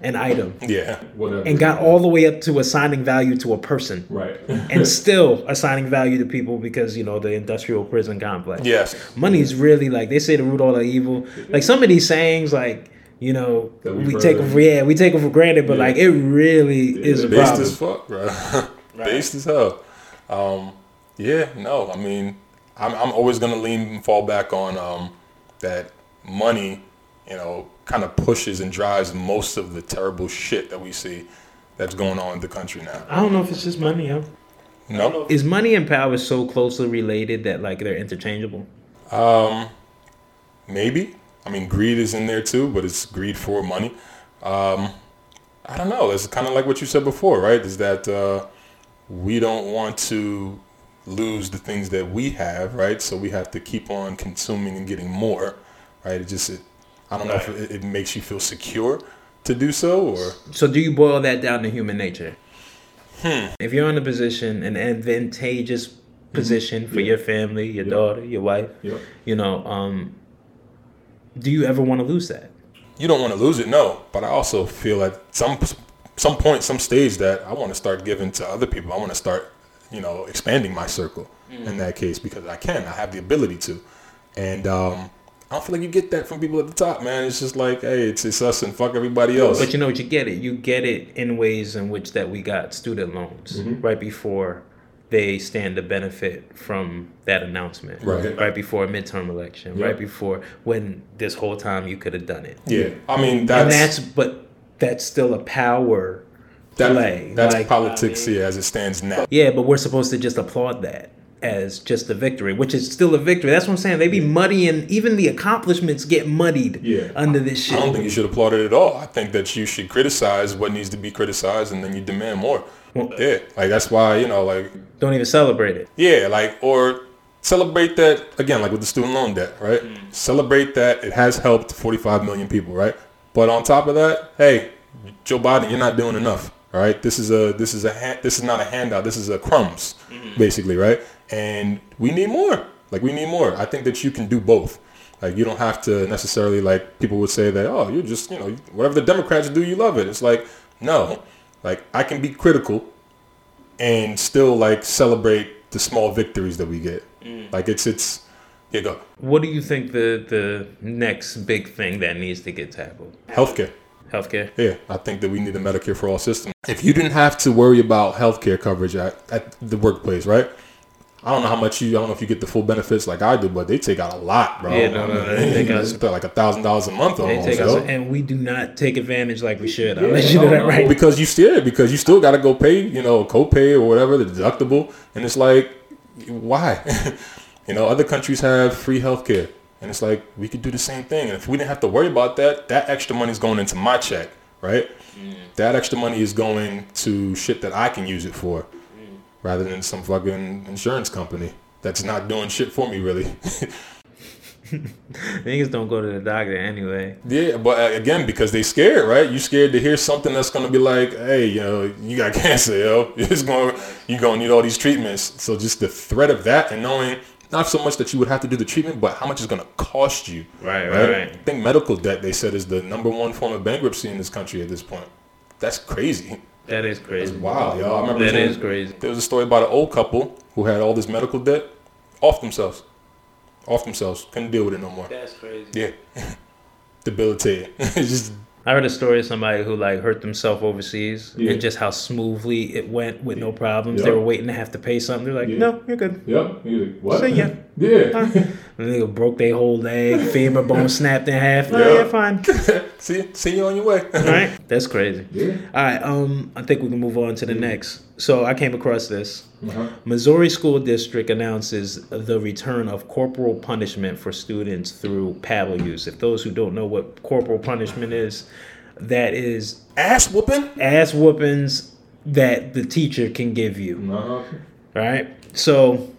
an item Yeah. Whatever. and got all the way up to assigning value to a person right. [LAUGHS] and still assigning value to people because you know the industrial prison complex. Yes. money is really like they say the root of all the evil. Like some of these sayings, like you know, we've we take them for yeah, we take them for granted, but Yeah. like it really is a Based problem. as fuck, bro. [LAUGHS] Based as hell. Um, yeah, no, I mean, I'm, I'm always gonna lean and fall back on um, that money, you know, kind of pushes and drives most of the terrible shit that we see that's going on in the country now. I don't know if it's just money. Huh? No, Is money and power so closely related that like they're interchangeable? um, maybe. I mean, greed is in there too, but it's greed for money. Um, I don't know. It's kind of like what you said before, right? Is that uh, we don't want to lose the things that we have, right? So we have to keep on consuming and getting more, right? It just, it, I don't know if it, it makes you feel secure to do so, or So do you boil that down to human nature? If you're in a position, an advantageous position for your family, your Yeah. daughter, your wife, Yep. you know, um, do you ever want to lose that? you don't want to lose it, no. But I also feel at some some point, some stage that I want to start giving to other people. I want to start, you know, expanding my circle in that case because I can. I have the ability to, and um, I don't feel like you get that from people at the top, man. It's just like, hey, it's it's us and fuck everybody else. But you know what? You get it. You get it in ways in which that we got student loans Mm-hmm. right before they stand to benefit from that announcement. Right. Right before a midterm election. Yeah. Right before when this whole time you could have done it. yeah, I mean and that's that's but that's still a power that- play. that's Like, politics, yeah, as it stands now. Yeah, but we're supposed to just applaud that as just a victory, which is still a victory. That's what I'm saying. They be muddying even the accomplishments get muddied Yeah. under this shit. I don't think you should applaud it at all. I think that you should criticize what needs to be criticized, and then you demand more. yeah, like that's why you know, like Don't even celebrate it. Yeah, like or celebrate that again, like with the student loan debt, right? Mm. Celebrate that it has helped 45 million people, right? But on top of that, hey, Joe Biden, you're not doing enough. All right, this is a this is a ha- this is not a handout. This is a crumbs, mm-hmm. basically, right? And we need more. Like we need more. I think that you can do both. Like you don't have to necessarily like people would say that oh you're just you know whatever the Democrats do you love it. It's like no, like I can be critical and still like celebrate the small victories that we get. Mm. Like it's it's yeah go What do you think the the next big thing that needs to get tackled? healthcare. Healthcare. Yeah, I think that we need a Medicare for all system. If you didn't have to worry about healthcare coverage at, at the workplace, right? I don't know how much you. I don't know if you get the full benefits like I do, but they take out a lot, bro. Yeah, no, no, no, they [LAUGHS] take out- like a thousand dollars a month almost. take us, and we do not take advantage like we should. I'll let you know that right. Because you still because you still got to go pay, you know, copay or whatever the deductible, and it's like, why? [LAUGHS] you know, other countries have free healthcare, and it's like we could do the same thing. And if we didn't have to worry about that, that extra money is going into my check, right? That extra money is going to shit that I can use it for, rather than some fucking insurance company that's not doing shit for me, really. [LAUGHS] Niggas don't go to the doctor anyway. Yeah, but uh, again, because they scared, right? You scared to hear something that's gonna be like, hey, you know, you got [LAUGHS] cancer, yo. [LAUGHS] It's going, you gonna need all these treatments. So just the threat of that and knowing not so much that you would have to do the treatment, but how much it's gonna cost you. Right, right, right. I think medical debt they said is the number one form of bankruptcy in this country at this point. That's crazy. That is crazy. Wow, yo. I remember That is crazy. There was a story about an old couple who had all this medical debt off themselves. Off themselves. Couldn't deal with it no more. That's crazy. Yeah. [LAUGHS] Debilitated. [LAUGHS] just I heard a story of somebody who like hurt themselves overseas Yeah. and just how smoothly it went with no problems. Yeah. They were waiting to have to pay something. They're like, Yeah. no, you're good. Yep. He's like, what? See ya. yeah. [LAUGHS] The nigga broke their whole leg, [LAUGHS] femur bone snapped in half. Oh, Yeah. yeah, fine. [LAUGHS] See, see you on your way. All right, that's crazy. yeah. All right, um, I think we can move on to the next. So I came across this. Uh-huh. Missouri School District announces the return of corporal punishment for students through paddle use. If those who don't know what corporal punishment is, that is Ass whooping. ass whoopings that the teacher can give you. Uh-huh. Right? So,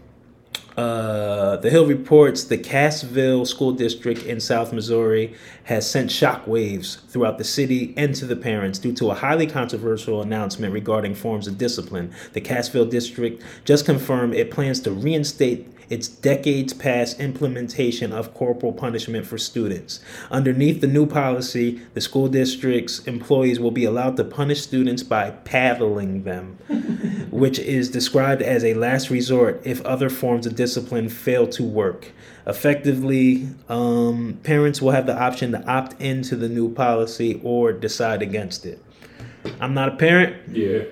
uh, the Hill reports the Cassville School District in South Missouri has sent shockwaves throughout the city and to the parents due to a highly controversial announcement regarding forms of discipline. The Cassville District just confirmed it plans to reinstate its decades past implementation of corporal punishment for students. Underneath the new policy, the school district's employees will be allowed to punish students by paddling them, [LAUGHS] which is described as a last resort if other forms of discipline fail to work. Effectively, um, parents will have the option to opt into the new policy or decide against it. I'm not a parent. Yeah.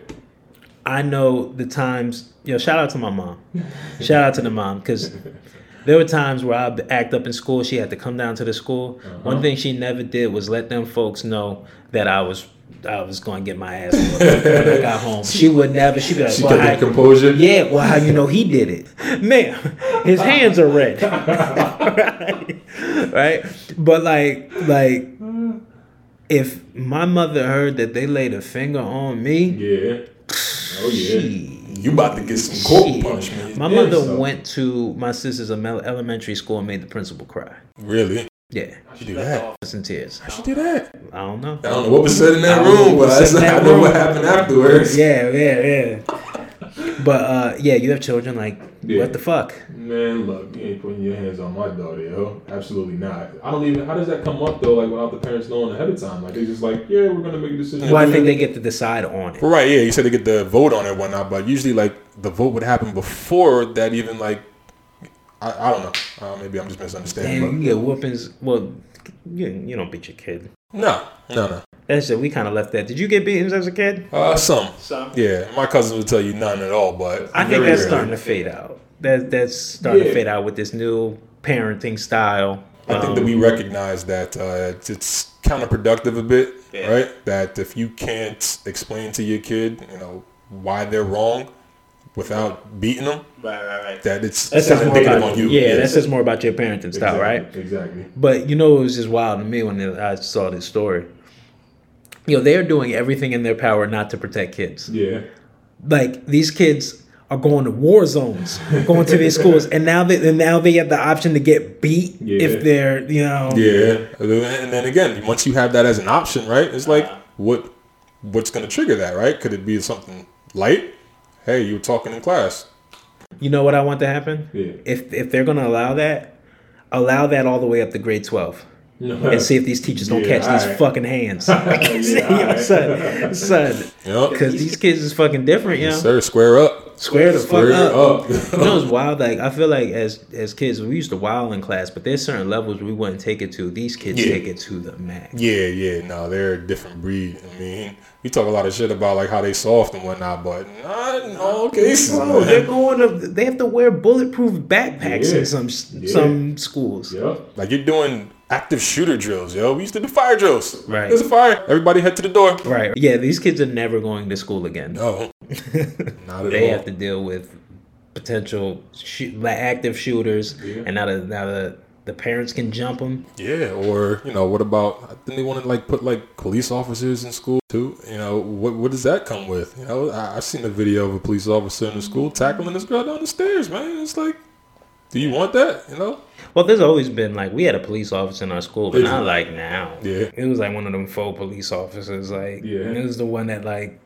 I know the times. Yo, shout out to my mom. shout out to the mom because there were times where I'd act up in school. She had to come down to the school. One uh-huh. thing she never did was let them folks know that I was I was going to get my ass when I [LAUGHS] got home. She would never. She'd be like, She well, kept composure. yeah, well, how you know he did it, man? His hands are red, [LAUGHS] right? right? But like, like, if my mother heard that they laid a finger on me, Yeah. Oh yeah. she- You about to get some corporal Shit. punishment. My Yeah, mother so- went to my sister's elementary school and made the principal cry. Really? Yeah, She do that? it's in tears. How She do that? I don't know. I don't know what was said in that I don't know room, but was said I in know what happened afterwards. Yeah, yeah, yeah. But uh, yeah, you have children. Like, Yeah. what the fuck? Man, look, you ain't putting your hands on my daughter, yo. Absolutely not. I don't even. How does that come up though? Like without the parents knowing ahead of time? Like they just like, yeah, we're gonna make a decision. Well, I think they get to decide on it. Right, yeah, you said they get the vote on it and whatnot, but usually like the vote would happen before that even like I, I don't know. Uh, maybe I'm just Damn, misunderstanding. you get whoopings. Well, you, you don't beat your kid. But no, no, no. That's it. We kind of left that. Did you get beatings as a kid? Uh, some. Some. Yeah, my cousins would tell you none at all, but I think very that's rarely. starting to fade out. That that's starting to fade out with this new parenting style. I think that Um, we recognize that uh, it's, it's counterproductive a bit, Yeah. right? That if you can't explain to your kid, you know, why they're wrong without beating them, Right, right, right. that it's, That it's says more indicative about on you. Yeah, that says more about your parenting style, Exactly, right? Exactly. But you know, it was just wild to me when I saw this story. You know, they are doing everything in their power not to protect kids. Yeah. Like these kids are going to war zones, going to their schools, and now they and now they have the option to get beat Yeah. if they're you know. Yeah, and then again, once you have that as an option, right? It's like uh-huh. what what's going to trigger that, right? Could it be something light? Hey, you were talking in class. You know what I want to happen? Yeah. If if they're gonna allow that, allow that all the way up to grade twelve. And see if these teachers don't Yeah, catch these alright. fucking hands. [LAUGHS] [LAUGHS] Yeah, Yo, alright. son, son, Yep. because these kids is fucking different, you know. Sir, square up. Square the Square fuck up. up. [LAUGHS] you know, it's wild. Like I feel like as as kids, we used to wild in class, but there's certain levels we wouldn't take it to. These kids Yeah. take it to the max. Yeah, yeah, no, they're a different breed. I mean, we talk a lot of shit about like how they soft and whatnot, but not in all cases. Bro, they're going to. They have to wear bulletproof backpacks Yeah. in some Yeah. some schools. Yep. Like you're doing active shooter drills, yo. We used to do fire drills. Right. There's a fire. Everybody head to the door. Right. Yeah, these kids are never going to school again. No, [LAUGHS] they all. have to deal with potential like active shooters, Yeah. and now the now the the parents can jump them. Yeah, or you know, what about? Then they want to like put like police officers in school too. You know, what what does that come with? You know, I, I've seen a video of a police officer in the school mm-hmm. tackling this girl down the stairs. Man, it's like, do you want that? You know? Well, there's always been like we had a police officer in our school, but not like now. Yeah. It was like one of them faux police officers. Like Yeah. it was the one that like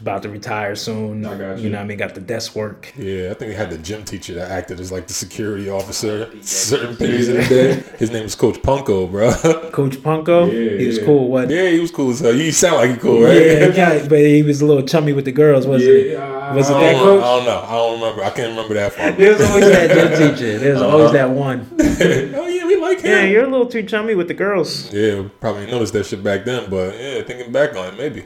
about to retire soon. I got You you. know, what I mean, got the desk work. Yeah, I think we had the gym teacher that acted as like the security officer [LAUGHS] certain periods of the day. His name was Coach Punko, bro. [LAUGHS] Coach Punko, Yeah, he was yeah. cool. What? yeah, he was cool as hell. You sound like he cool, right? Yeah, yeah, [LAUGHS] but he was a little chummy with the girls, wasn't he? Yeah. Was it I that don't, coach? I don't know. I don't remember. I can't remember that far. There's always that gym teacher. There's uh-huh. always that one. oh yeah, we like him. Yeah, you're a little too chummy with the girls. Yeah, probably noticed that shit back then, but yeah, thinking back on it, maybe.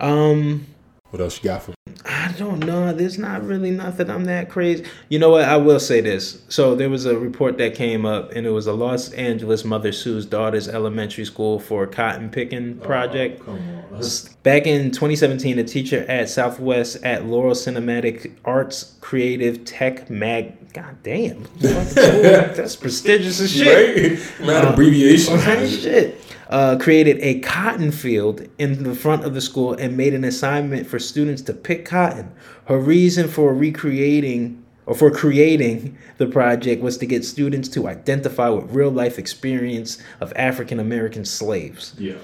Um, what else you got for? I don't know. There's not really nothing. I'm that crazy. You know what? I will say this. So there was a report that came up, and it was a Los Angeles mother sues daughter's elementary school for a cotton picking project. Come on. Back in 2017, a teacher at Southwest at Laurel Cinematic Arts Creative Tech Mag. God damn, [LAUGHS] that's prestigious as shit. Right? Man, abbreviation. [LAUGHS] Right, shit. Uh, created a cotton field in the front of the school and made an assignment for students to pick cotton. Her reason for recreating or for creating the project was to get students to identify with real life experience of African American slaves. Yeah.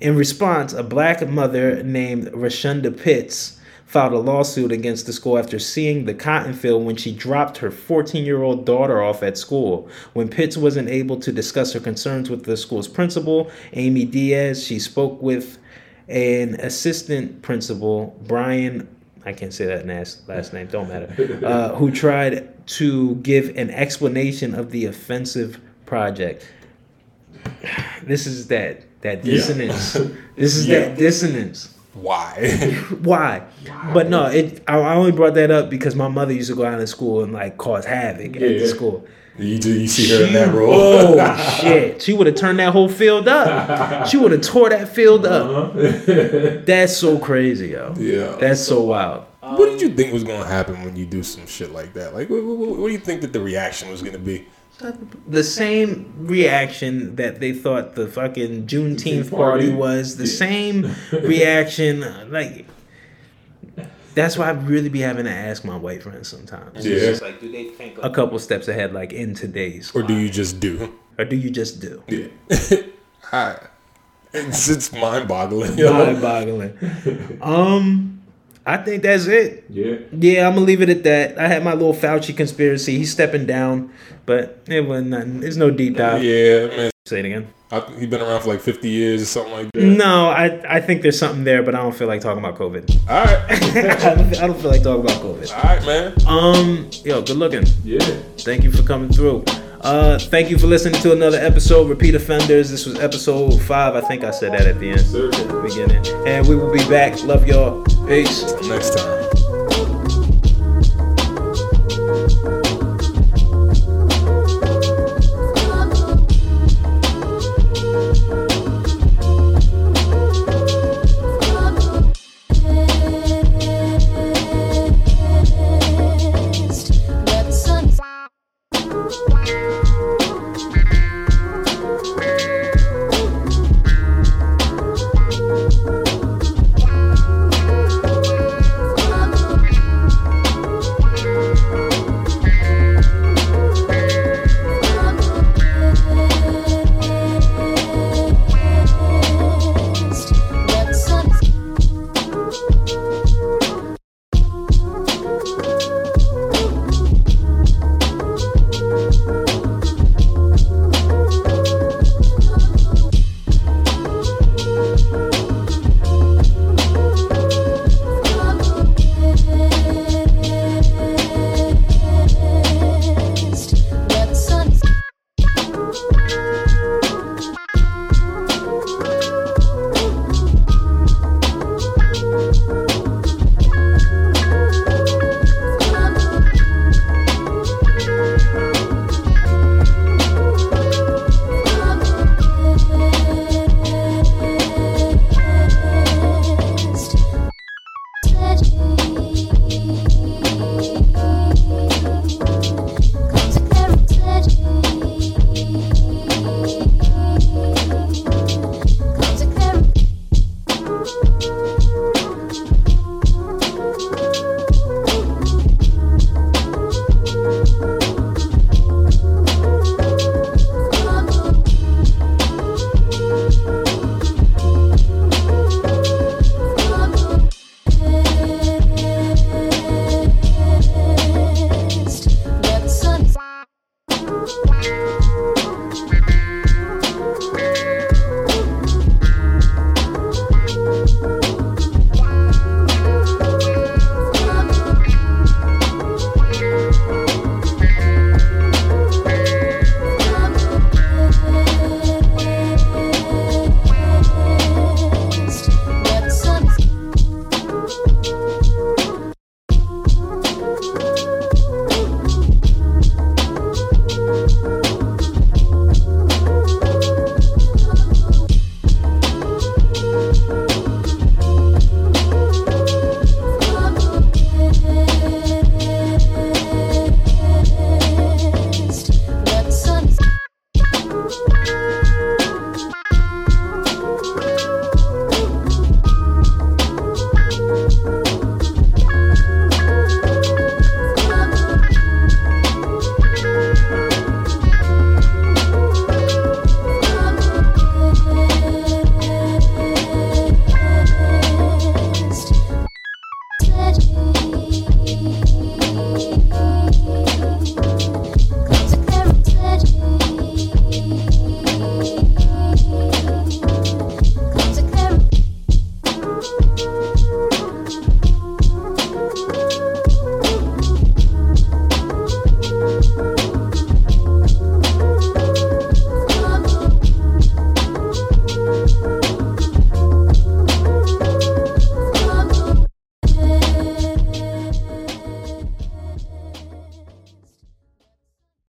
In response, a black mother named Rashunda Pitts filed a lawsuit against the school after seeing the cotton field when she dropped her 14 year old daughter off at school. When Pitts wasn't able to discuss her concerns with the school's principal, Amy Diaz, she spoke with an assistant principal, Brian. I can't say that last last name. Don't matter. [LAUGHS] Uh, who tried to give an explanation of the offensive project. This is that that Yeah. dissonance. [LAUGHS] This is Yeah. that dissonance. [LAUGHS] Why? Why? But no, it. I, I only brought that up because my mother used to go out of school and like cause havoc at the school. you do you see her in that role? Oh [LAUGHS] shit! She would have turned that whole field up. She would have tore that field up. Uh-huh. [LAUGHS] That's so crazy, yo. Yeah. That's so wild. What did you think was gonna happen when you do some shit like that? Like, what, what, what do you think that the reaction was gonna be? The same reaction that they thought the fucking Juneteenth party Party. was. The same [LAUGHS] reaction, like. That's why I really be having to ask my white friends sometimes. Yeah. It's just like, do they think a couple steps ahead, like in today's, Or do you just do? or do you just do? Yeah. [LAUGHS] I, it's it's mind boggling. Mind-boggling. Um, I think that's it. yeah. Yeah, I'm gonna leave it at that. I had my little Fauci conspiracy. He's stepping down, but it wasn't nothing. There's no deep dive. Yeah, man. Say it again. I, he been around for like 50 years or something like that. No, I I think there's something there, but I don't feel like talking about COVID. All right. I, [LAUGHS] don't, I don't feel like talking about COVID. All right, man. Um, yo, good looking. Yeah. Thank you for coming through. Uh, thank you for listening to another episode. Repeat offenders. This was episode five. I think I said that at the end, beginning. And we will be back. Love y'all. Peace. Next time.